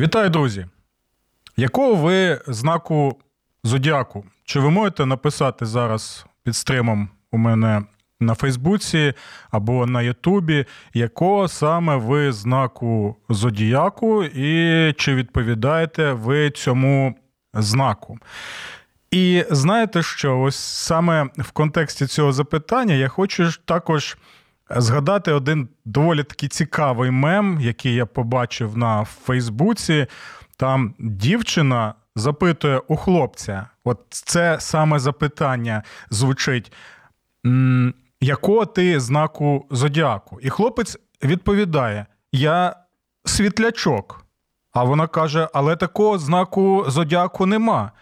Вітаю, друзі! Якого ви знаку зодіаку? Чи ви можете написати зараз під стримом у мене на Фейсбуці або на Ютубі, якого саме ви знаку зодіаку, і чи відповідаєте ви цьому знаку? І знаєте що? Ось саме в контексті цього запитання я хочу також згадати один доволі такий цікавий мем, який я побачив на Фейсбуці. Там дівчина запитує у хлопця: от це саме запитання звучить: якого ти знаку зодіаку? І хлопець відповідає: Я світлячок. А вона каже: Але такого знаку зодіаку нема.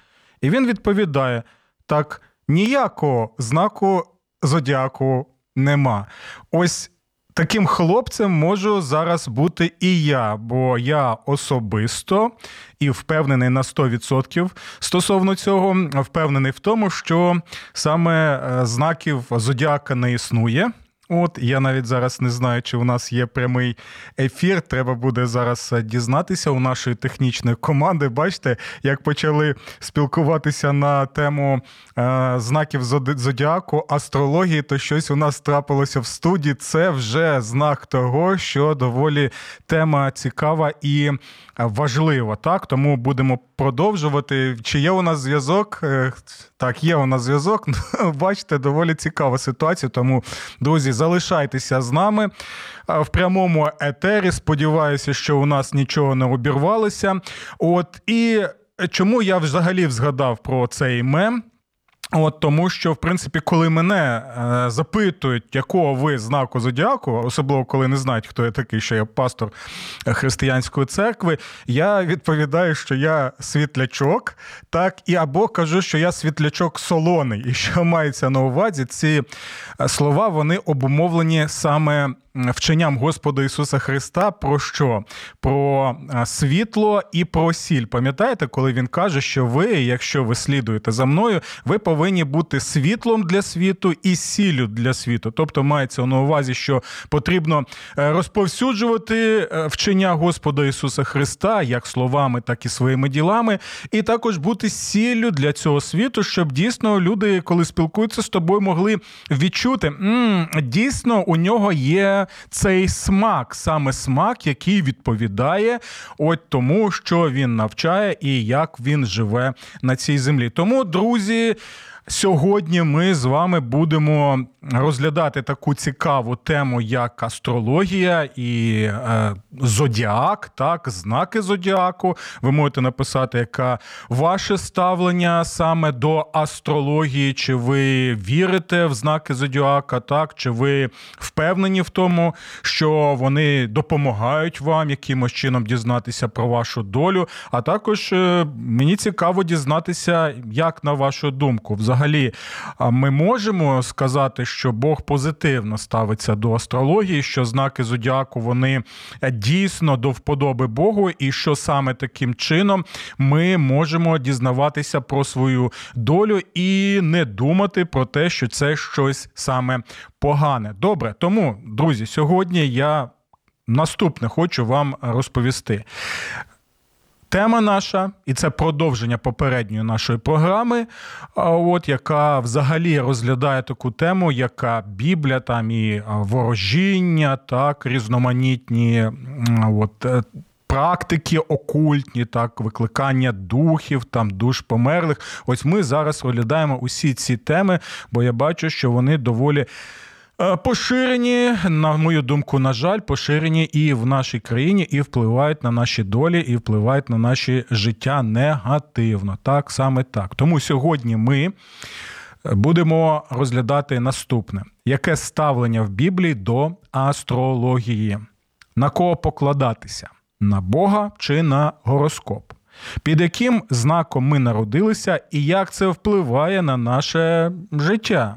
І він відповідає: так, ніякого знаку зодіаку нема. Ось таким хлопцем можу зараз бути і я, бо я особисто і впевнений на 100% стосовно цього, впевнений в тому, що саме е, знаків зодіака не існує. От я навіть зараз не знаю, чи у нас є прямий ефір. Треба буде зараз е, дізнатися у нашої технічної команди. Бачите, як почали спілкуватися на тему е, знаків зодіаку, астрології, то щось у нас трапилося в студії. Це вже знак того, що доволі тема цікава і важлива. Так, тому будемо продовжувати. Чи є у нас зв'язок? Е, так, є у нас зв'язок. Бачите, доволі цікава ситуація. Тому, друзі, залишайтеся з нами в прямому етері. Сподіваюся, що у нас нічого не обірвалося. От і чому я взагалі згадав про цей мем? От тому, що в принципі, коли мене е, запитують, якого ви знаку зодіаку, особливо коли не знають, хто я такий, що я пастор християнської церкви, я відповідаю, що я світлячок, так і або кажу, що я світлячок солоний. І що мається на увазі, ці е, слова вони обумовлені саме вченням Господа Ісуса Христа про що? Про світло і про сіль. Пам'ятаєте, коли він каже, що ви, якщо ви слідуєте за мною, ви повинні бути світлом для світу і сіллю для світу. Тобто мається на увазі, що потрібно е, розповсюджувати е, вчення Господа Ісуса Христа як словами, так і своїми ділами, і також бути сіллю для цього світу, щоб дійсно люди, коли спілкуються з тобою, могли відчути, м-м, дійсно у нього є цей смак, саме смак, який відповідає от тому, що він навчає і як він живе на цій землі. Тому, друзі. Сьогодні ми з вами будемо розглядати таку цікаву тему, як астрологія і е, зодіак, так, знаки зодіаку. Ви можете написати, яке ваше ставлення саме до астрології, чи ви вірите в знаки зодіака, так, чи ви впевнені в тому, що вони допомагають вам якимось чином дізнатися про вашу долю. А також е, мені цікаво дізнатися, як на вашу думку, взагалі ми можемо сказати, що Бог позитивно ставиться до астрології, що знаки зодіаку вони дійсно до вподоби Богу, і що саме таким чином ми можемо дізнаватися про свою долю і не думати про те, що це щось саме погане. Добре, тому, друзі, сьогодні я наступне хочу вам розповісти. Тема наша, і це продовження попередньої нашої програми, от яка взагалі розглядає таку тему, яка Біблія, там і ворожіння, так, різноманітні от, е, практики окультні, так, викликання духів, там душ померлих. Ось ми зараз розглядаємо усі ці теми, бо я бачу, що вони доволі. Е, поширені, на мою думку, на жаль, поширені і в нашій країні, і впливають на наші долі, і впливають на наші життя негативно. Так, саме так. Тому сьогодні ми будемо розглядати наступне: яке ставлення в Біблії до астрології, на кого покладатися? на Бога чи на гороскоп? Під яким знаком ми народилися і як це впливає на наше життя?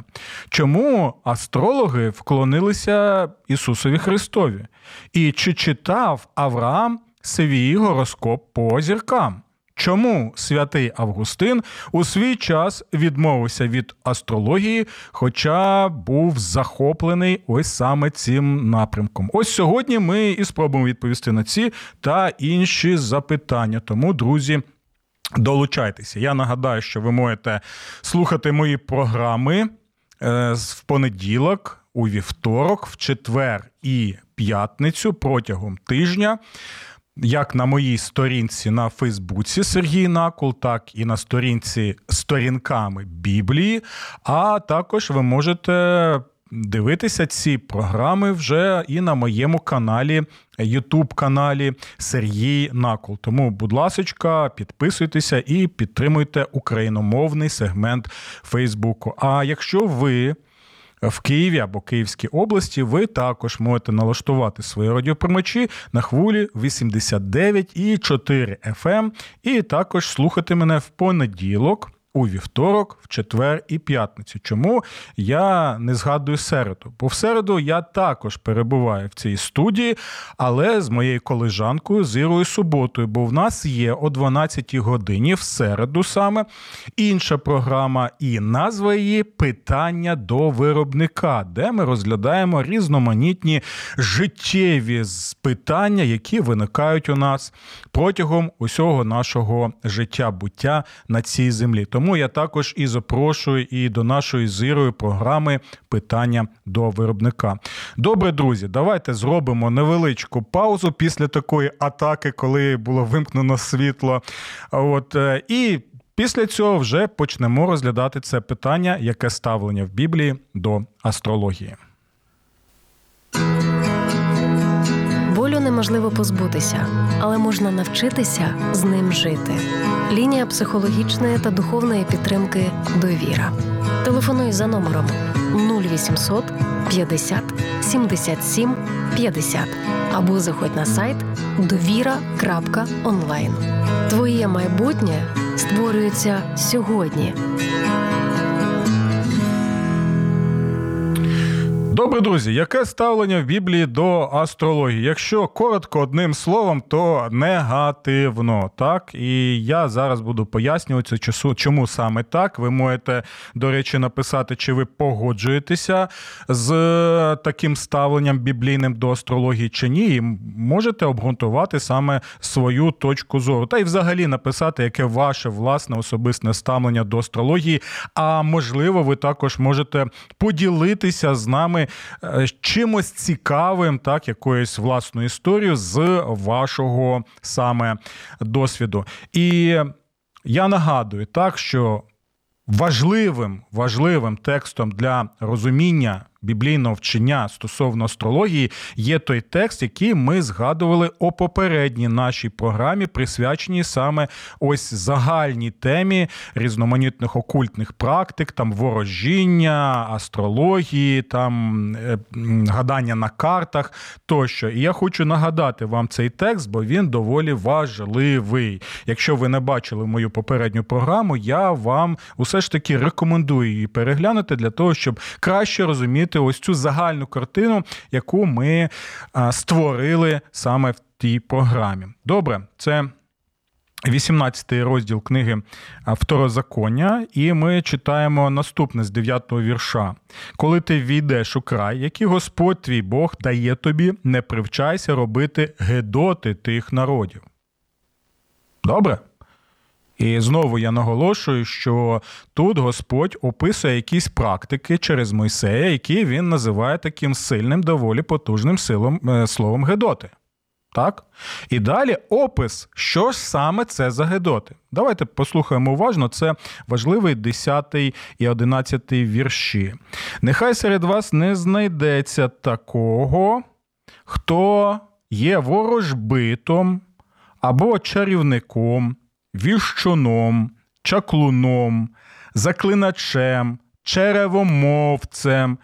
Чому астрологи вклонилися Ісусові Христові? І чи читав Авраам свій гороскоп по зіркам? Чому святий Августин у свій час відмовився від астрології, хоча був захоплений ось саме цим напрямком? Ось сьогодні ми і спробуємо відповісти на ці та інші запитання. Тому, друзі. Долучайтеся. Я нагадаю, що ви можете слухати мої програми е, в понеділок, у вівторок, в четвер і п'ятницю протягом тижня як на моїй сторінці на Фейсбуці Сергій Накул, так і на сторінці сторінками Біблії. А також ви можете дивитися ці програми вже і на моєму каналі, Ютуб каналі Сергій Накул. Тому, будь ласка, підписуйтеся і підтримуйте україномовний сегмент Фейсбуку. А якщо ви в Києві або Київській області, ви також можете налаштувати свої радіоприймачі на хвилі 89,4 FM і також слухати мене в понеділок у вівторок, в четвер і п'ятницю. Чому я не згадую середу? Бо в середу я також перебуваю в цій студії, але з моєю колежанкою з Ірою Суботою, бо в нас є о 12-й годині в середу саме інша програма, і назва її Питання до виробника, де ми розглядаємо різноманітні життєві питання, які виникають у нас протягом усього нашого життя буття на цій землі. Тому я також і запрошую і до нашої зірої програми питання до виробника. Добре, друзі, давайте зробимо невеличку паузу після такої атаки, коли було вимкнено світло. От е, і. Після цього вже почнемо розглядати це питання, яке ставлення в Біблії до астрології. Неможливо позбутися, але можна навчитися з ним жити. Лінія психологічної та духовної підтримки Довіра. Телефонуй за номером 0800 50 77 50 або заходь на сайт довіра.онлайн. Твоє майбутнє створюється сьогодні. Добре, друзі, яке ставлення в Біблії до астрології? Якщо коротко одним словом, то негативно. Так, і я зараз буду пояснювати, чому саме так. Ви можете, до речі, написати, чи ви погоджуєтеся з таким ставленням біблійним до астрології чи ні. І можете обґрунтувати саме свою точку зору. Та й взагалі написати, яке ваше власне особисте ставлення до астрології. А можливо, ви також можете поділитися з нами. Е, чимось цікавим, так, якоюсь власною історією з вашого саме досвіду. І я нагадую так, що важливим важливим текстом для розуміння біблійного вчення стосовно астрології є той текст, який ми згадували у попередній нашій програмі, присвяченій саме ось загальній темі різноманітних окультних практик, там ворожіння, астрології, там е, гадання на картах тощо. І я хочу нагадати вам цей текст, бо він доволі важливий. Якщо ви не бачили мою попередню програму, я вам усе ж таки рекомендую її переглянути для того, щоб краще розуміти розуміти ось цю загальну картину, яку ми створили саме в тій програмі. Добре, це. 18 розділ книги Второзаконня, і ми читаємо наступне з 9-го вірша. Коли ти війдеш у край, який Господь твій Бог дає тобі, не привчайся робити гедоти тих народів. Добре? І знову я наголошую, що тут Господь описує якісь практики через Мойсея, які він називає таким сильним, доволі потужним силом, е, словом Гедоти. Так? І далі опис, що ж саме це за Гедоти. Давайте послухаємо уважно, це важливий 10 і 11 вірші. Нехай серед вас не знайдеться такого, хто є ворожбитом або чарівником віщуном, чаклуном, заклиначем, черевомовцем.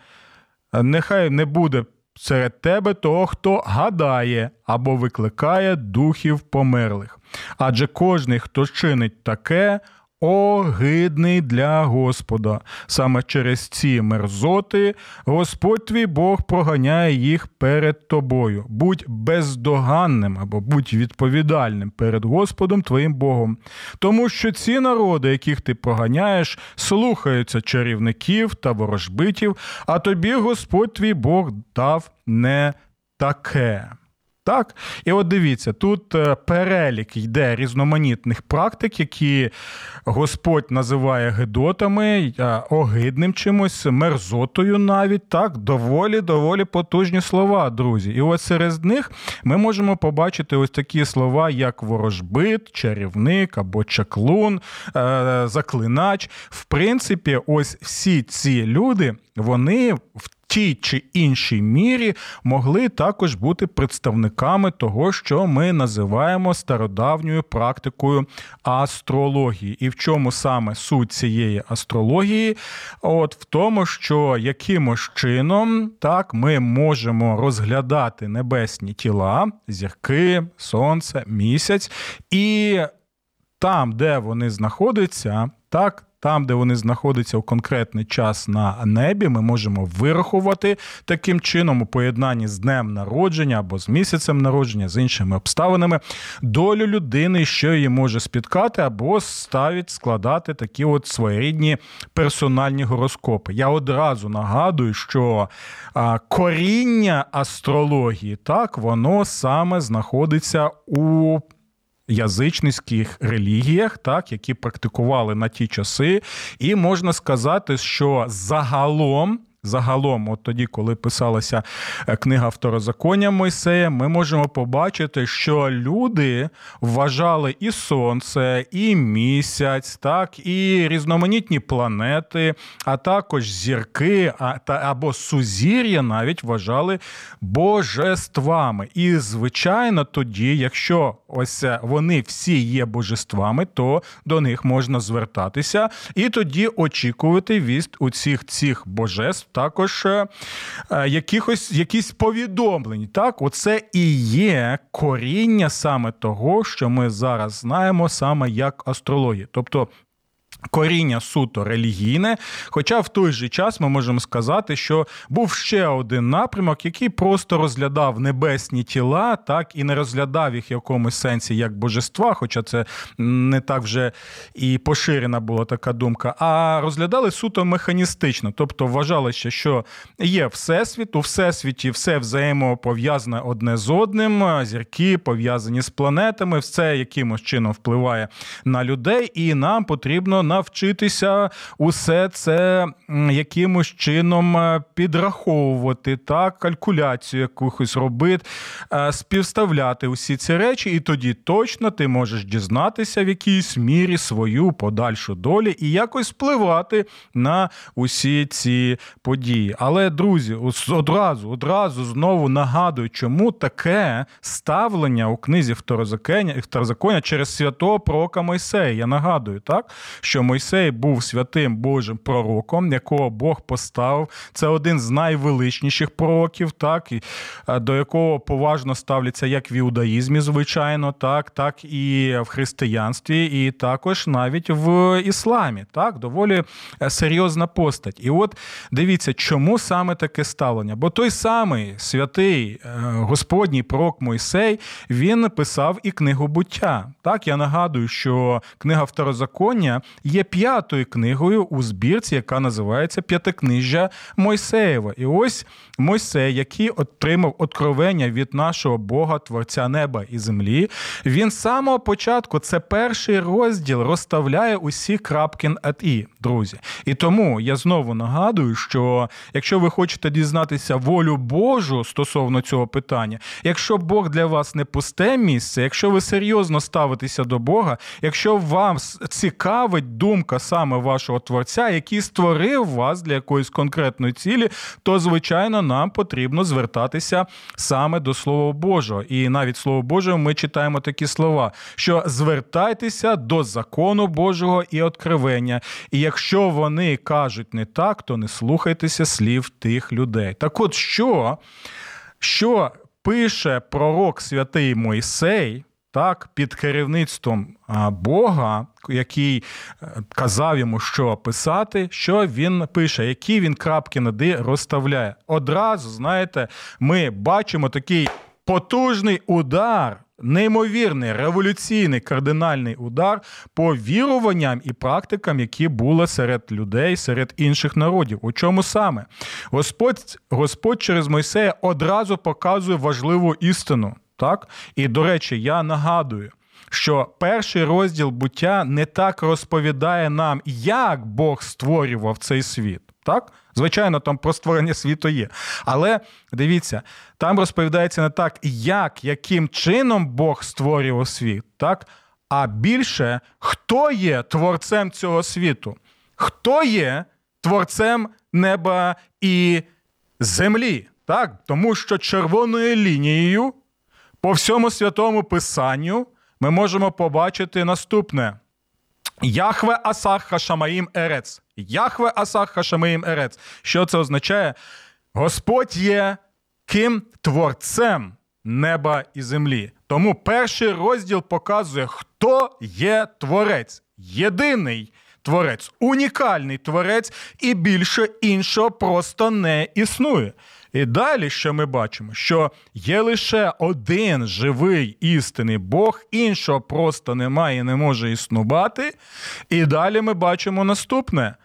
Нехай не буде серед тебе того, хто гадає або викликає духів померлих. Адже кожний, хто чинить таке, огидний для Господа. Саме через ці мерзоти Господь твій Бог проганяє їх перед тобою. Будь бездоганним або будь відповідальним перед Господом твоїм Богом. Тому що ці народи, яких ти проганяєш, слухаються чарівників та ворожбитів, а тобі Господь твій Бог дав не таке. Так, і от дивіться, тут е, перелік йде різноманітних практик, які Господь називає гидотами, е, огидним чимось, мерзотою навіть так, доволі доволі потужні слова, друзі. І ось серед них ми можемо побачити ось такі слова, як ворожбит, чарівник або чаклун, е, заклинач. В принципі, ось всі ці люди, вони в тій чи іншій мірі могли також бути представниками того, що ми називаємо стародавньою практикою астрології. І в чому саме суть цієї астрології? От в тому, що якимось чином так ми можемо розглядати небесні тіла, зірки, сонце, місяць, і там, де вони знаходяться, так там, де вони знаходяться у конкретний час на небі, ми можемо вирахувати таким чином у поєднанні з днем народження або з місяцем народження, з іншими обставинами, долю людини, що її може спіткати, або ставить складати такі от своєрідні персональні гороскопи. Я одразу нагадую, що коріння астрології так воно саме знаходиться у язичницьких релігіях, так, які практикували на ті часи, і можна сказати, що загалом загалом, от тоді, коли писалася е, книга Второзаконня Мойсея, ми можемо побачити, що люди вважали і сонце, і місяць, так, і різноманітні планети, а також зірки або сузір'я навіть вважали божествами. І, звичайно, тоді, якщо ось е, вони всі є божествами, то до них можна звертатися і тоді очікувати від у цих цих божеств також е, е, якихось якісь повідомлень. Так, оце і є коріння саме того, що ми зараз знаємо саме як астрологія. Тобто Коріння суто релігійне, хоча в той же час ми можемо сказати, що був ще один напрямок, який просто розглядав небесні тіла, так і не розглядав їх в якомусь сенсі як божества, хоча це не так вже і поширена була така думка, а розглядали суто механістично, тобто вважали, що є всесвіт, у всесвіті все взаємопов'язане одне з одним, зірки пов'язані з планетами, все якимось чином впливає на людей, і нам потрібно навчитися усе це якимось чином е, підраховувати, так, калькуляцію якусь робити, е, співставляти усі ці речі, і тоді точно ти можеш дізнатися в якійсь мірі свою подальшу долю і якось впливати на усі ці події. Але, друзі, одразу, одразу знову нагадую, чому таке ставлення у книзі Второзаконня через святого пророка Мойсея. Я нагадую, так, що Мойсей був святим Божим пророком, якого Бог поставив. Це один з найвеличніших пророків, так і до якого поважно ставляться як в іудаїзмі, звичайно, так, так і в християнстві, і також навіть в ісламі. Так, доволі е, серйозна постать. І от дивіться, чому саме таке ставлення? Бо той самий святий е, Господній пророк Мойсей він писав і книгу буття. Так, я нагадую, що книга Второзаконня є п'ятою книгою у збірці, яка називається П'ятикнижжя Мойсеєва. І ось Мойсей, який отримав откровення від нашого Бога, Творця Неба і землі, він з самого початку, це перший розділ, розставляє усі крапки над і, друзі. І тому я знову нагадую, що якщо ви хочете дізнатися волю Божу стосовно цього питання, якщо Бог для вас не пусте місце, якщо ви серйозно ставитеся до Бога, якщо вам цікавить думка саме вашого творця, який створив вас для якоїсь конкретної цілі, то звичайно нам потрібно звертатися саме до Слова Божого. І навіть Слово Боже, ми читаємо такі слова: що звертайтеся до закону Божого і откровення. І якщо вони кажуть не так, то не слухайтеся слів тих людей. Так от що, що пише пророк святий Мойсей, так, під керівництвом Бога, який е, казав йому, що писати, що він пише, які він крапки над «і» розставляє. Одразу, знаєте, ми бачимо такий потужний удар. Неймовірний революційний кардинальний удар по віруванням і практикам, які були серед людей, серед інших народів. У чому саме Господь Господь через Мойсея одразу показує важливу істину. Так? І до речі, я нагадую, що перший розділ буття не так розповідає нам, як Бог створював цей світ. Так? Звичайно, там про створення світу є. Але дивіться, там розповідається не так, як, яким чином Бог створював світ, так? а більше хто є творцем цього світу, хто є творцем неба і землі. Так? Тому що червоною лінією по всьому святому Писанню ми можемо побачити наступне. Яхве Асах Хашамаїм Ерец. Яхве Асах Хашамаїм Ерец. Що це означає? Господь є ким творцем неба і землі. Тому перший розділ показує, хто є творець. Єдиний творець, унікальний творець, і більше іншого просто не існує. І далі, що ми бачимо, що є лише один живий істинний Бог, іншого просто немає і не може існувати. І далі ми бачимо наступне.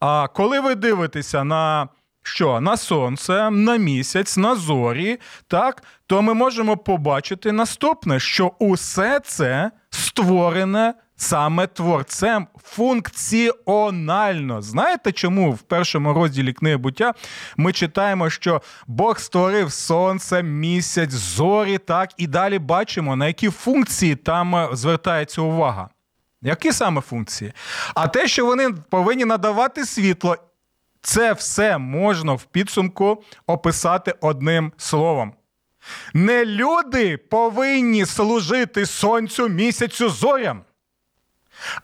А коли ви дивитеся на що? На сонце, на місяць, на зорі, так, то ми можемо побачити наступне, що усе це створене саме творцем функціонально. Знаєте, чому в першому розділі книги буття ми читаємо, що Бог створив сонце, місяць, зорі, так, і далі бачимо, на які функції там е, звертається увага. Які саме функції? А те, що вони повинні надавати світло, це все можна в підсумку описати одним словом. Не люди повинні служити сонцю місяцю зорям.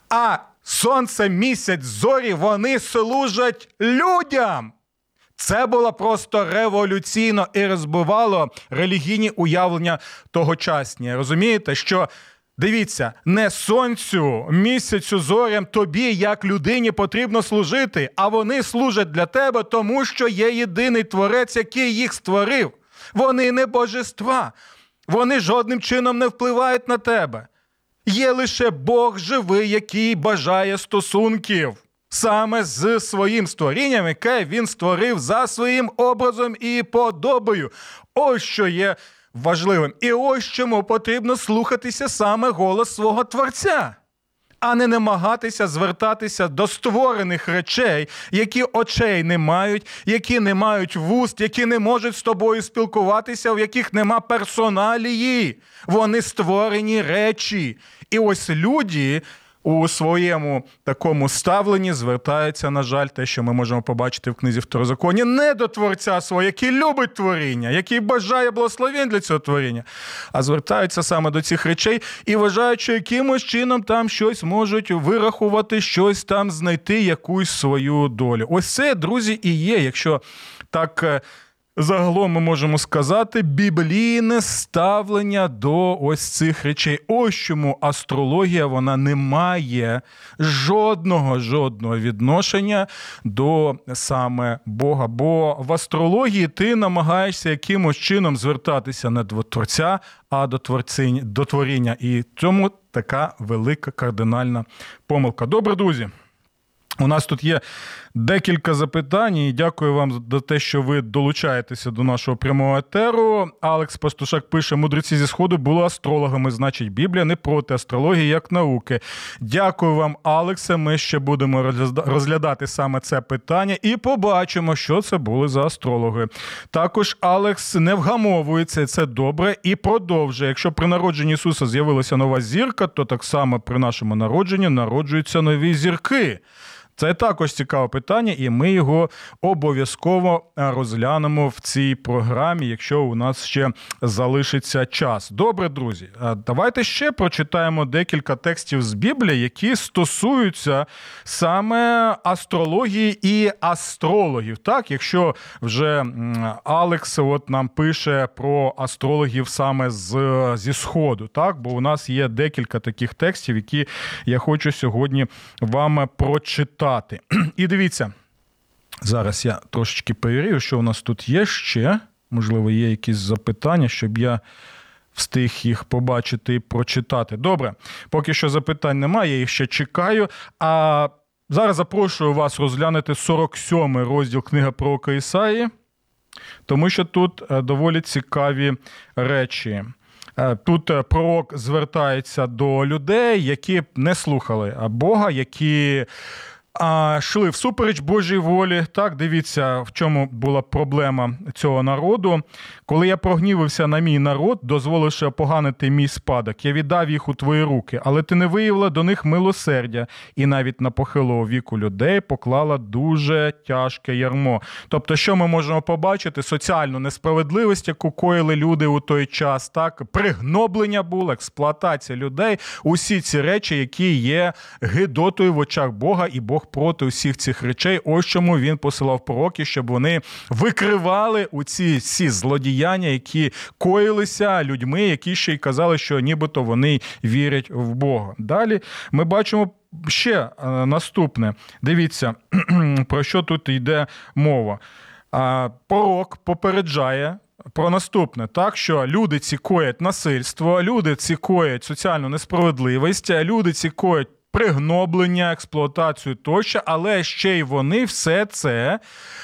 А сонце, місяць, зорі вони служать людям. Це було просто революційно і розбивало релігійні уявлення тогочасні. Розумієте, що дивіться, не сонцю, місяцю, зорям тобі, як людині, потрібно служити, а вони служать для тебе, тому що є єдиний творець, який їх створив. Вони не божества, вони жодним чином не впливають на тебе. Є лише Бог живий, який бажає стосунків саме з своїм створінням, яке він створив за своїм образом і подобою. Ось що є важливим. І ось чому потрібно слухатися саме голос свого Творця а не намагатися звертатися до створених речей, які очей не мають, які не мають вуст, які не можуть з тобою спілкуватися, в яких нема персоналії. Вони створені речі. І ось люди у своєму такому ставленні звертається, на жаль, те, що ми можемо побачити в книзі Второзаконі, не до творця свого, який любить творіння, який бажає благословень для цього творіння, а звертаються саме до цих речей і вважають, що якимось чином там щось можуть вирахувати, щось там знайти, якусь свою долю. Ось це, друзі, і є, якщо так е, Загалом ми можемо сказати біблійне ставлення до ось цих речей. Ось чому астрологія вона не має жодного жодного відношення до саме Бога. Бо в астрології ти намагаєшся якимось чином звертатися не до творця, а до творцінь, до творіння. І цьому така велика кардинальна помилка. Добре, друзі. У нас тут є Декілька запитань. і Дякую вам за те, що ви долучаєтеся до нашого прямого етеру. Алекс Пастушак пише: мудреці зі сходу були астрологами. Значить, Біблія не проти астрології як науки. Дякую вам, Алексе. Ми ще будемо розглядати саме це питання і побачимо, що це були за астрологи. Також Алекс не вгамовується, це добре, і продовжує. Якщо при народженні Ісуса з'явилася нова зірка, то так само при нашому народженні народжуються нові зірки. Це також цікаве питання, і ми його обов'язково розглянемо в цій програмі, якщо у нас ще залишиться час. Добре, друзі, давайте ще прочитаємо декілька текстів з Біблії, які стосуються саме астрології і астрологів. Так, якщо вже Алекс от нам пише про астрологів саме з, зі Сходу, так, бо у нас є декілька таких текстів, які я хочу сьогодні вам прочитати читати. І дивіться, зараз я трошечки перевірю, що у нас тут є ще. Можливо, є якісь запитання, щоб я встиг їх побачити і прочитати. Добре, поки що запитань немає, я їх ще чекаю. А зараз запрошую вас розглянути 47-й розділ книги про Ісаї, тому що тут е, доволі цікаві речі. Е, тут е, пророк звертається до людей, які не слухали Бога, які а шли всупереч Божій волі. Так, дивіться, в чому була проблема цього народу. Коли я прогнівився на мій народ, дозволивши опоганити мій спадок, я віддав їх у твої руки, але ти не виявила до них милосердя, і навіть на похилого віку людей поклала дуже тяжке ярмо. Тобто, що ми можемо побачити? Соціальну несправедливість, яку коїли люди у той час, так пригноблення було, експлуатація людей, усі ці речі, які є гидотою в очах Бога, і Бог проти усіх цих речей. Ось чому він посилав пророки, щоб вони викривали у ці всі злодіяння, які коїлися людьми, які ще й казали, що нібито вони вірять в Бога. Далі ми бачимо. Ще е, наступне. Дивіться, про що тут йде мова. Порок попереджає про наступне: так, що люди ці коять насильство, люди ці коять соціальну несправедливість, люди ці коять пригноблення, експлуатацію тощо, але ще й вони все це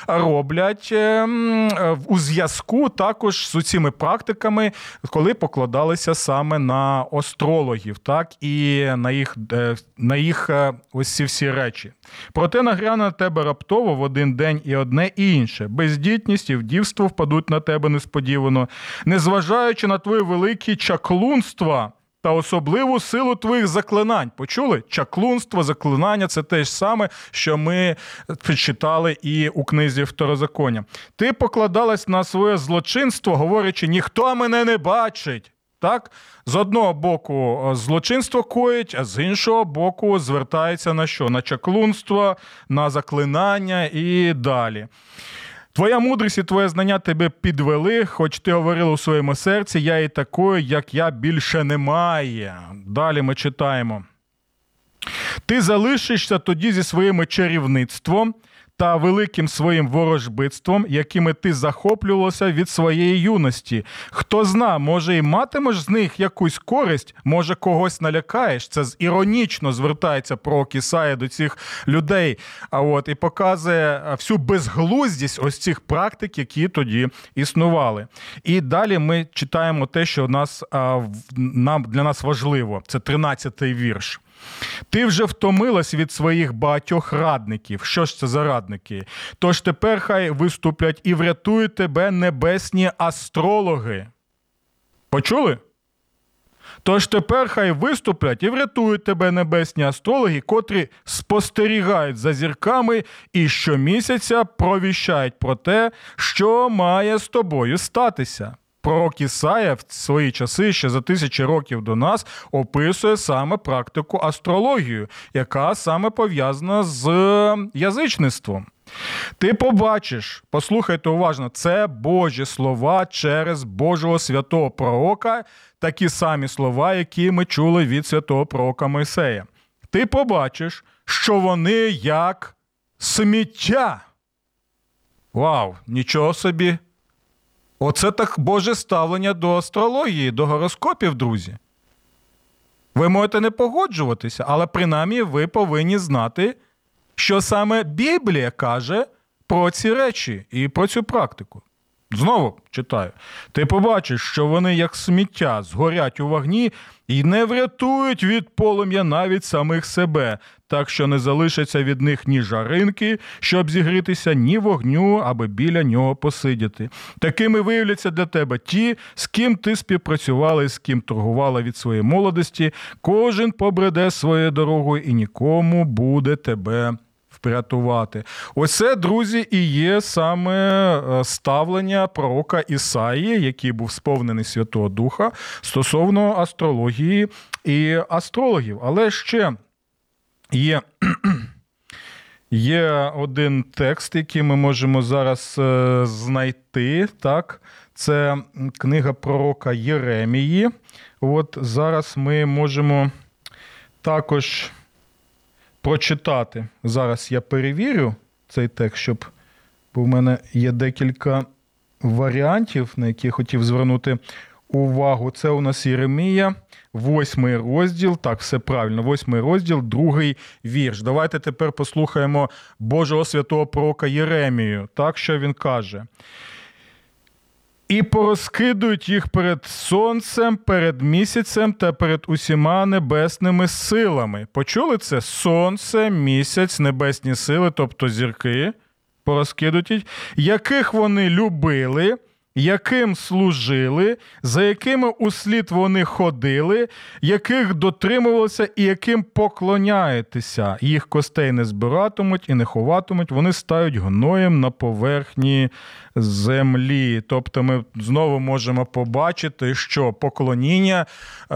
роблять ем, у зв'язку також з цими практиками, коли покладалися саме на астрологів, так і на їх е, на їх е, ось ці всі речі. Проте нагряне на тебе раптово в один день і одне і інше. Бездітність і вдівство впадуть на тебе несподівано, незважаючи на твої великі чаклунства та особливу силу твоїх заклинань. Почули? Чаклунство, заклинання це те ж саме, що ми читали і у книзі Второзаконня. Ти покладалась на своє злочинство, говорячи, ніхто мене не бачить. Так, з одного боку, злочинство коїть, а з іншого боку, звертається на що? На чаклунство, на заклинання і далі. Твоя мудрість і твоє знання тебе підвели, хоч ти говорила у своєму серці, я і такою, як я більше немає. Далі ми читаємо. Ти залишишся тоді зі своїм чарівництвом та великим своїм ворожбитством, якими ти захоплювався від своєї юності. Хто зна, може, і матимеш з них якусь користь, може, когось налякаєш. Це іронічно звертається про Кісая до цих людей. А от і показує всю безглуздість ось цих практик, які тоді існували. І далі ми читаємо те, що нас нам для нас важливо. Це 13-й вірш. Ти вже втомилась від своїх багатьох радників. Що ж це за радники? Тож тепер хай виступлять і врятують тебе небесні астрологи. Почули? Тож тепер хай виступлять і врятують тебе небесні астрологи, котрі спостерігають за зірками і щомісяця провіщають про те, що має з тобою статися. Пророк Ісая в свої часи ще за тисячі років до нас описує саме практику астрологію, яка саме пов'язана з язичництвом. Ти побачиш, послухайте уважно, це Божі слова через Божого святого пророка, такі самі слова, які ми чули від святого пророка Мойсея. Ти побачиш, що вони як сміття. Вау, нічого собі! Оце так Боже ставлення до астрології, до гороскопів, друзі. Ви можете не погоджуватися, але принаймні ви повинні знати, що саме Біблія каже про ці речі і про цю практику. Знову читаю: ти побачиш, що вони, як сміття, згорять у вогні і не врятують від полум'я навіть самих себе, так що не залишиться від них ні жаринки, щоб зігрітися, ні вогню, аби біля нього посидіти. Такими виявляться для тебе ті, з ким ти співпрацювала і з ким торгувала від своєї молодості. Кожен побреде своєю дорогою і нікому буде тебе врятувати. Оце, друзі, і є саме е, ставлення пророка Ісаї, який був сповнений Святого Духа стосовно астрології і астрологів. Але ще є. Є один текст, який ми можемо зараз е, знайти. Так, Це книга пророка Єремії. От зараз ми можемо також прочитати. Зараз я перевірю цей текст, щоб бо в мене є декілька варіантів, на які я хотів звернути увагу. Це у нас Єремія, восьмий розділ. Так, все правильно, восьмий розділ, другий вірш. Давайте тепер послухаємо Божого святого пророка Єремію. Так, що він каже і порозкидують їх перед сонцем, перед місяцем та перед усіма небесними силами. Почули це? Сонце, місяць, небесні сили, тобто зірки, порозкидують, їх, яких вони любили яким служили, за якими услід вони ходили, яких дотримувалися і яким поклоняєтеся. Їх костей не збиратимуть і не ховатимуть, вони стають гноєм на поверхні землі. Тобто ми знову можемо побачити, що поклоніння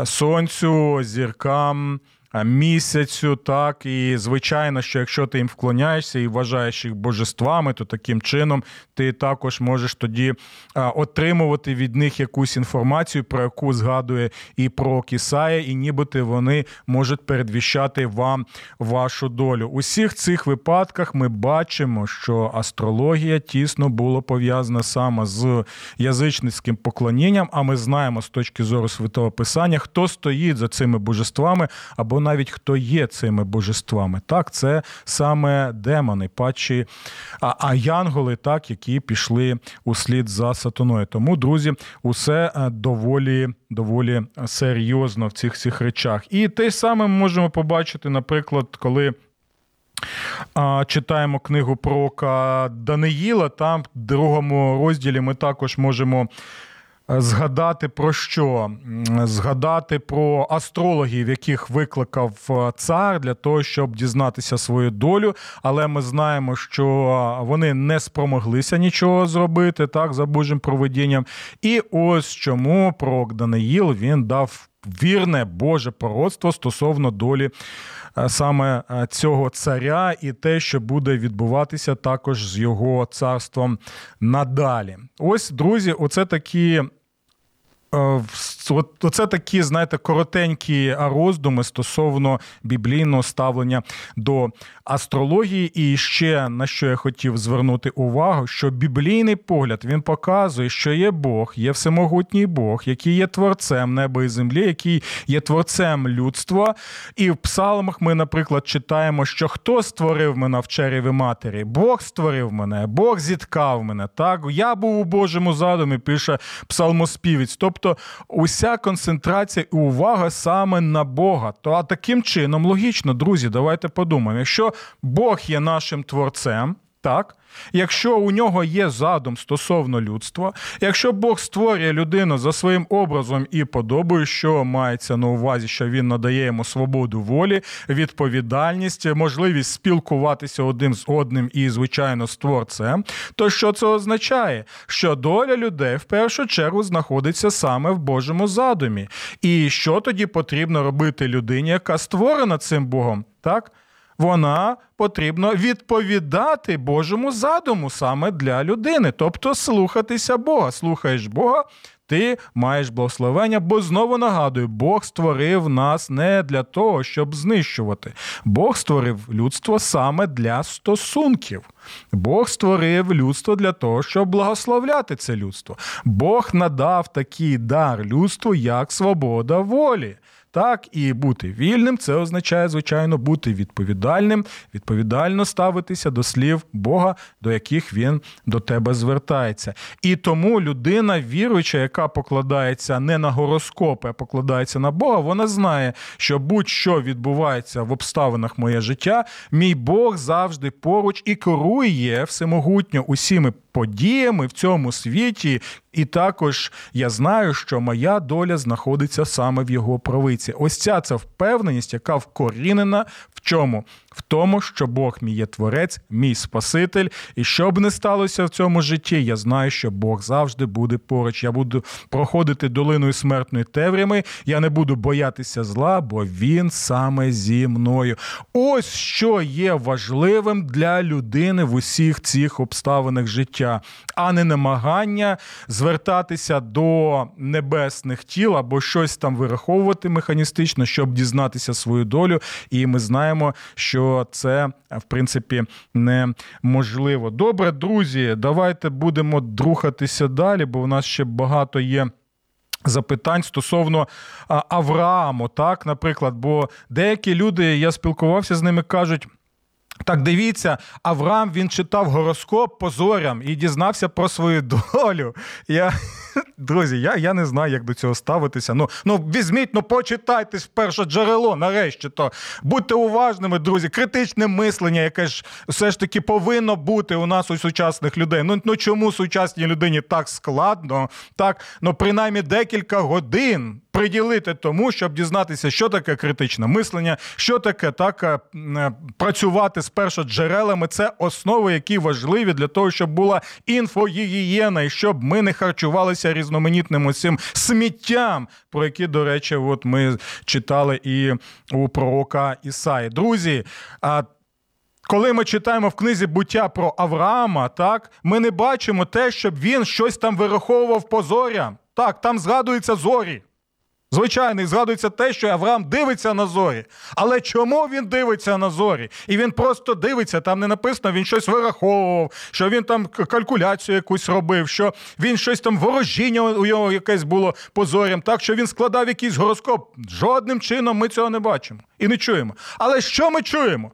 сонцю, зіркам місяцю, так і звичайно, що якщо ти їм вклоняєшся і вважаєш їх божествами, то таким чином ти також можеш тоді отримувати від них якусь інформацію, про яку згадує і про Кісая, і нібито вони можуть передвіщати вам вашу долю. У всіх цих випадках ми бачимо, що астрологія тісно була пов'язана саме з язичницьким поклонінням. А ми знаємо з точки зору святого писання, хто стоїть за цими божествами або навіть хто є цими божествами. Так, це саме демони, пачі, а, а янголи, так, які пішли услід за сатаною. Тому, друзі, усе е, доволі доволі серйозно в цих цих речах. І те саме ми можемо побачити, наприклад, коли. Читаємо книгу про Даниїла. Там в другому розділі ми також можемо Згадати про що? Згадати про астрологів, яких викликав е, цар для того, щоб дізнатися свою долю. Але ми знаємо, що вони не спромоглися нічого зробити так за Божим проведінням. І ось чому пророк Даниїл він дав вірне Боже пророцтво стосовно долі е, саме е, цього царя і те, що буде відбуватися також з його царством надалі. Ось, друзі, оце такі Е, от Це такі, знаєте, коротенькі роздуми стосовно біблійного ставлення до астрології. І ще на що я хотів звернути увагу, що біблійний погляд він показує, що є Бог, є всемогутній Бог, який є творцем неба і землі, який є творцем людства. І в псалмах ми, наприклад, читаємо, що хто створив мене в череві матері? Бог створив мене, Бог зіткав мене. Так, я був у Божому задумі, пише псалмоспівець. Тобто Тобто уся концентрація і увага саме на Бога. То а таким чином логічно, друзі, давайте подумаємо, якщо Бог є нашим творцем, так. Якщо у нього є задум стосовно людства, якщо Бог створює людину за своїм образом і подобою, що мається на увазі, що він надає йому свободу волі, відповідальність, можливість спілкуватися одним з одним і, звичайно, з творцем, то що це означає? Що доля людей в першу чергу знаходиться саме в Божому задумі. І що тоді потрібно робити людині, яка створена цим Богом? Так? Вона потрібно відповідати Божому задуму саме для людини, тобто слухатися Бога. Слухаєш Бога, ти маєш благословення, бо знову нагадую, Бог створив нас не для того, щоб знищувати. Бог створив людство саме для стосунків. Бог створив людство для того, щоб благословляти це людство. Бог надав такий дар людству, як свобода волі. Так, і бути вільним це означає, звичайно, бути відповідальним, відповідально ставитися до слів Бога, до яких він до тебе звертається. І тому людина, віруюча, яка покладається не на гороскопи, а покладається на Бога, вона знає, що будь-що відбувається в обставинах моє життя, мій Бог завжди поруч і керує всемогутньо усіми подіями в цьому світі. І також я знаю, що моя доля знаходиться саме в його правиці. Ось ця це впевненість, яка вкорінена в чому? В тому, що Бог мій є творець, мій Спаситель, і що б не сталося в цьому житті, я знаю, що Бог завжди буде поруч. Я буду проходити долиною смертної темряви, я не буду боятися зла, бо він саме зі мною. Ось що є важливим для людини в усіх цих обставинах життя, а не намагання звертатися до небесних тіл або щось там вираховувати механістично, щоб дізнатися свою долю. І ми знаємо, що це в принципі неможливо. Добре, друзі, давайте будемо друхатися далі, бо в нас ще багато є. Запитань стосовно Аврааму, так, наприклад, бо деякі люди, я спілкувався з ними, кажуть. Так, дивіться, Авраам він читав гороскоп по зорям і дізнався про свою долю. Я, Друзі, я я не знаю, як до цього ставитися. Ну ну візьміть, ну почитайте перше джерело, нарешті. то. Будьте уважними, друзі. Критичне мислення, яке ж все ж таки повинно бути у нас у сучасних людей. Ну ну чому сучасній людині так складно? Так, ну принаймні декілька годин приділити тому, щоб дізнатися, що таке критичне мислення, що таке так е, е, працювати з першоджерелами. Це основи, які важливі для того, щоб була інфогігієна, і щоб ми не харчувалися різноманітним усім сміттям, про які, до речі, от ми читали і у пророка Ісаї. Друзі. коли ми читаємо в книзі буття про Авраама, так ми не бачимо те, щоб він щось там вираховував по зорям. Так, там згадуються зорі. Звичайно, і згадується те, що Авраам дивиться на зорі. Але чому він дивиться на зорі? І він просто дивиться, там не написано, він щось вираховував, що він там калькуляцію якусь робив, що він щось там ворожіння у нього якесь було по зорям, так що він складав якийсь гороскоп. Жодним чином ми цього не бачимо і не чуємо. Але що ми чуємо?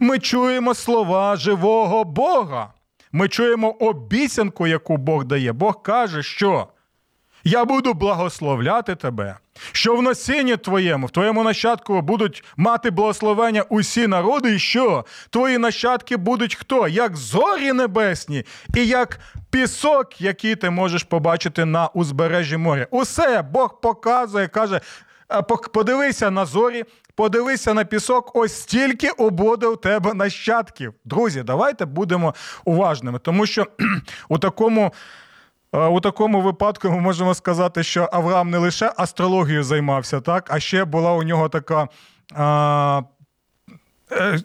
Ми чуємо слова живого Бога. Ми чуємо обіцянку, яку Бог дає. Бог каже, що. Я буду благословляти тебе, що в насінні твоєму, в твоєму нащадку будуть мати благословення усі народи, і що твої нащадки будуть хто? Як зорі небесні, і як пісок, який ти можеш побачити на узбережжі моря. Усе Бог показує, каже: подивися на зорі, подивися на пісок, ось стільки буде у тебе нащадків. Друзі, давайте будемо уважними, тому що у такому. У такому випадку ми можемо сказати, що Авраам не лише астрологією займався, так, а ще була у нього така а, е,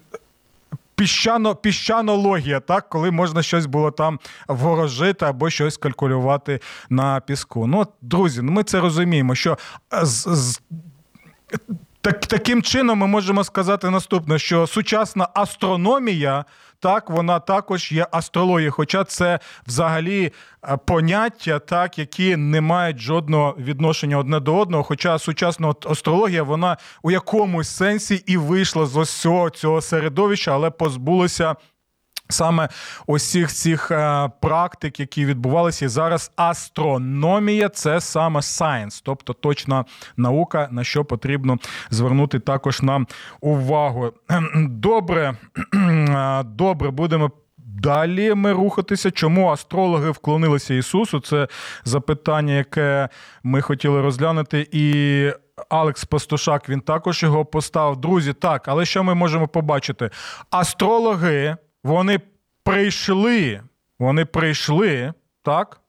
піщано, піщанологія, так, коли можна щось було там ворожити або щось калькулювати на піску. Ну, Друзі, ну ми це розуміємо, що з, з так, Таким чином, ми можемо сказати наступне: що сучасна астрономія, так, вона також є астрологією, хоча це взагалі е, поняття, так, які не мають жодного відношення одне до одного. Хоча сучасна астрологія, вона у якомусь сенсі і вийшла з ось цього, цього середовища, але позбулася. Саме усіх цих е, практик, які відбувалися і зараз, астрономія це саме сайенс, тобто точна наука, на що потрібно звернути також нам увагу. Добре, добре, будемо. Далі ми рухатися. Чому астрологи вклонилися Ісусу? Це запитання, яке ми хотіли розглянути. І Алекс Пастушак він також його поставив. Друзі, так, але що ми можемо побачити? Астрологи вони прийшли, вони прийшли, так?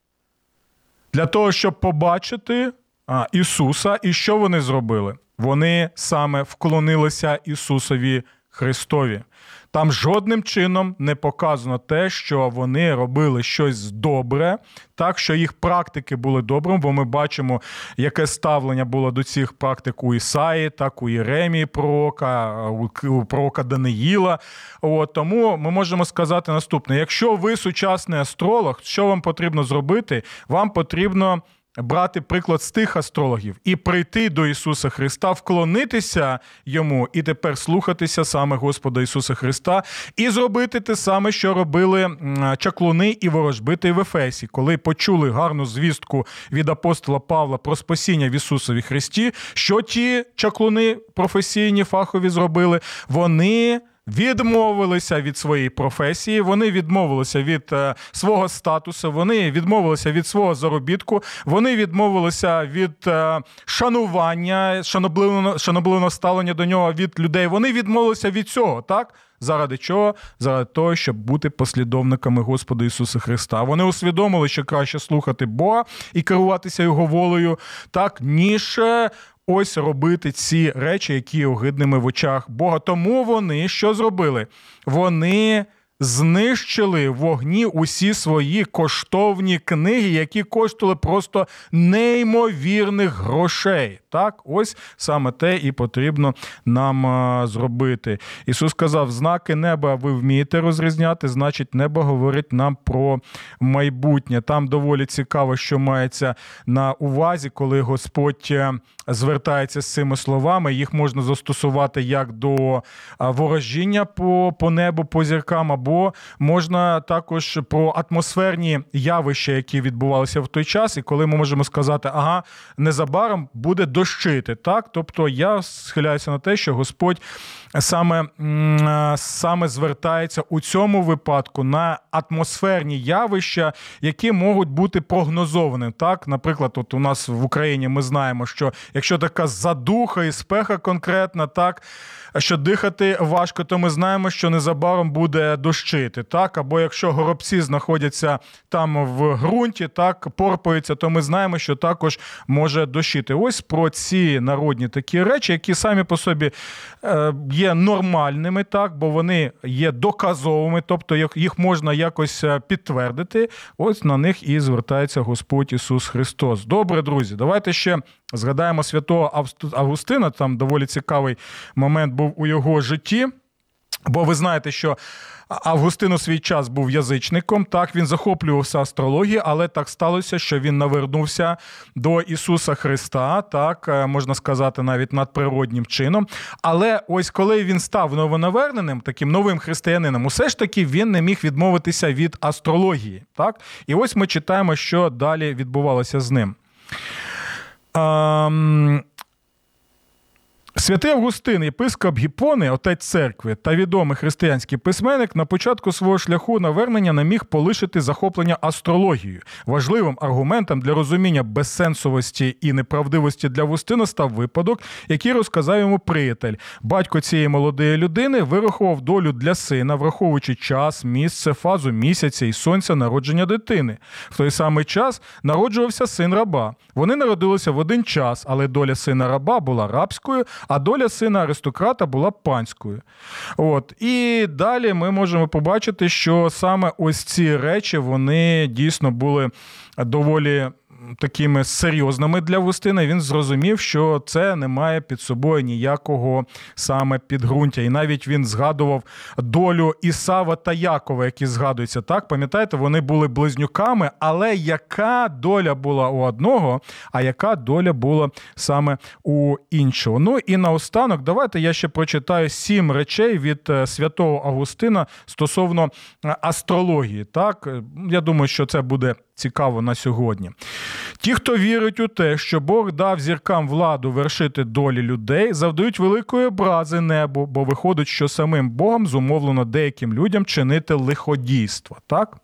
Для того, щоб побачити а, Ісуса, і що вони зробили? Вони саме вклонилися Ісусові Христові. Там жодним чином не показано те, що вони робили щось добре, так що їх практики були добрими, бо ми бачимо, яке ставлення було до цих практик у Ісаї, так у Єремії пророка, у пророка Даниїла. От, Тому ми можемо сказати наступне: якщо ви сучасний астролог, що вам потрібно зробити? Вам потрібно брати приклад з тих астрологів і прийти до Ісуса Христа, вклонитися йому і тепер слухатися саме Господа Ісуса Христа, і зробити те саме, що робили чаклуни і ворожбити в Ефесі, коли почули гарну звістку від апостола Павла про спасіння в Ісусові Христі, що ті чаклуни професійні фахові зробили, вони відмовилися від своєї професії, вони відмовилися від е, свого статусу, вони відмовилися від свого заробітку, вони відмовилися від е, шанування, шанобливого, шанобливого ставлення до нього від людей. Вони відмовилися від цього, так? Заради чого? Заради того, щоб бути послідовниками Господа Ісуса Христа. Вони усвідомили, що краще слухати Бога і керуватися Його волею, так ніж е, ось робити ці речі, які огидними в очах Бога. Тому вони що зробили? Вони знищили вогні усі свої коштовні книги, які коштували просто неймовірних грошей. Так, ось саме те і потрібно нам зробити. Ісус сказав: знаки неба ви вмієте розрізняти, значить, небо говорить нам про майбутнє. Там доволі цікаво, що мається на увазі, коли Господь е, звертається з цими словами. Їх можна застосувати як до ворожіння по, по небу, по зіркам, або можна також про атмосферні явища, які відбувалися в той час, і коли ми можемо сказати, ага, незабаром буде дощити. Так, тобто я схиляюся на те, що Господь саме саме звертається у цьому випадку на атмосферні явища, які можуть бути прогнозовані. Так, наприклад, от у нас в Україні ми знаємо, що якщо така задуха і спеха конкретна, так що дихати важко, то ми знаємо, що незабаром буде дощити. Так, або якщо горобці знаходяться там в ґрунті, так порпаються, то ми знаємо, що також може дощити. Ось про ці народні такі речі, які самі по собі е, є нормальними, так, бо вони є доказовими, тобто їх можна якось е, підтвердити. Ось на них і звертається Господь Ісус Христос. Добре, друзі, давайте ще згадаємо святого Августина. Там доволі цікавий момент був у його житті. Бо ви знаєте, що Августин у свій час був язичником. Так він захоплювався астрологією, але так сталося, що він навернувся до Ісуса Христа, так е, можна сказати, навіть надприроднім чином. Але ось коли він став новонаверненим, таким новим християнином, усе ж таки він не міг відмовитися від астрології. Так, і ось ми читаємо, що далі відбувалося з ним. Um, Святий Августин, єпископ Гіпони, отець церкви та відомий християнський письменник на початку свого шляху навернення не міг полишити захоплення астрологією. Важливим аргументом для розуміння безсенсовості і неправдивості для Августина став випадок, який розказав йому приятель. Батько цієї молодої людини вирахував долю для сина, враховуючи час, місце, фазу місяця і сонця народження дитини. В той самий час народжувався син раба. Вони народилися в один час, але доля сина раба була рабською а доля сина аристократа була панською. От. І далі ми можемо побачити, що саме ось ці речі вони дійсно були доволі такими серйозними для Вустина, він зрозумів, що це не має під собою ніякого саме підґрунтя. І навіть він згадував долю Ісава та Якова, які згадуються. Так, пам'ятаєте, вони були близнюками, але яка доля була у одного, а яка доля була саме у іншого? Ну і наостанок, давайте я ще прочитаю сім речей від е, святого Августина стосовно е, астрології. Так, я думаю, що це буде цікаво на сьогодні. Ті, хто вірить у те, що Бог дав зіркам владу вершити долі людей, завдають великої образи небу, бо виходить, що самим Богом зумовлено деяким людям чинити лиходійство. Так?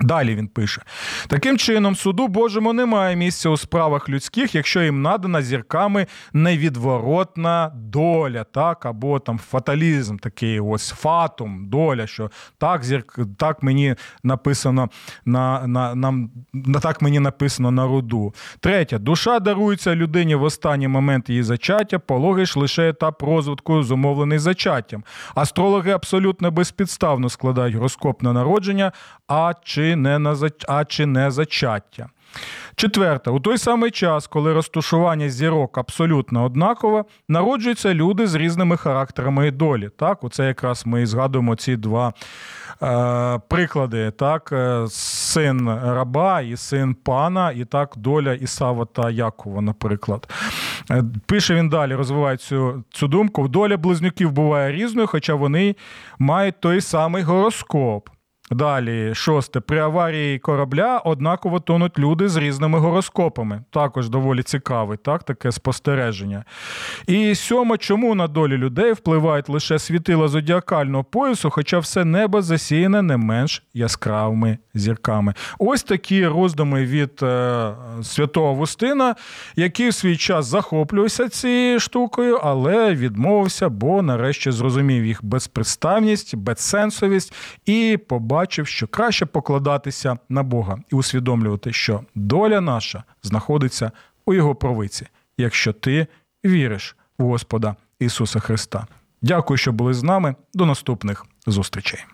Далі він пише: таким чином, суду Божому немає місця у справах людських, якщо їм надана зірками невідворотна доля, так, або там фаталізм, такий ось фатум, доля, що так зірк, так мені написано на, на, на, на так мені написано на роду. Третє, душа дарується людині в останній момент її зачаття, пологи ж лише етап розвитку, зумовлений зачаттям. Астрологи абсолютно безпідставно складають гороскоп на народження, а чи не на зач- а чи не зачаття. Четверте, у той самий час, коли розташування зірок абсолютно однакове, народжуються люди з різними характерами і долі. Так, оце якраз ми і згадуємо ці два е, приклади: так, е, син раба і син пана, і так доля Ісава та Якова, наприклад. Е, Пише він далі, розвиває цю, цю думку. Доля близнюків буває різною, хоча вони мають той самий гороскоп. Далі, шосте. При аварії корабля однаково тонуть люди з різними гороскопами. Також доволі цікаве, так, таке спостереження. І сьоме, чому на долі людей впливають лише світила зодіакального поясу, хоча все небо засіяне не менш яскравими зірками. Ось такі роздуми від е, святого Августина, який в свій час захоплювався цією штукою, але відмовився, бо нарешті зрозумів їх безпредставність, безсенсовість і побачив, що краще покладатися на Бога і усвідомлювати, що доля наша знаходиться у його провиці, якщо ти віриш в Господа Ісуса Христа. Дякую, що були з нами. До наступних зустрічей.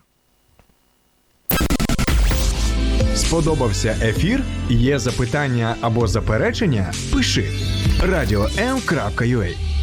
Сподобався ефір? Є запитання або заперечення? Пиши радіом.ua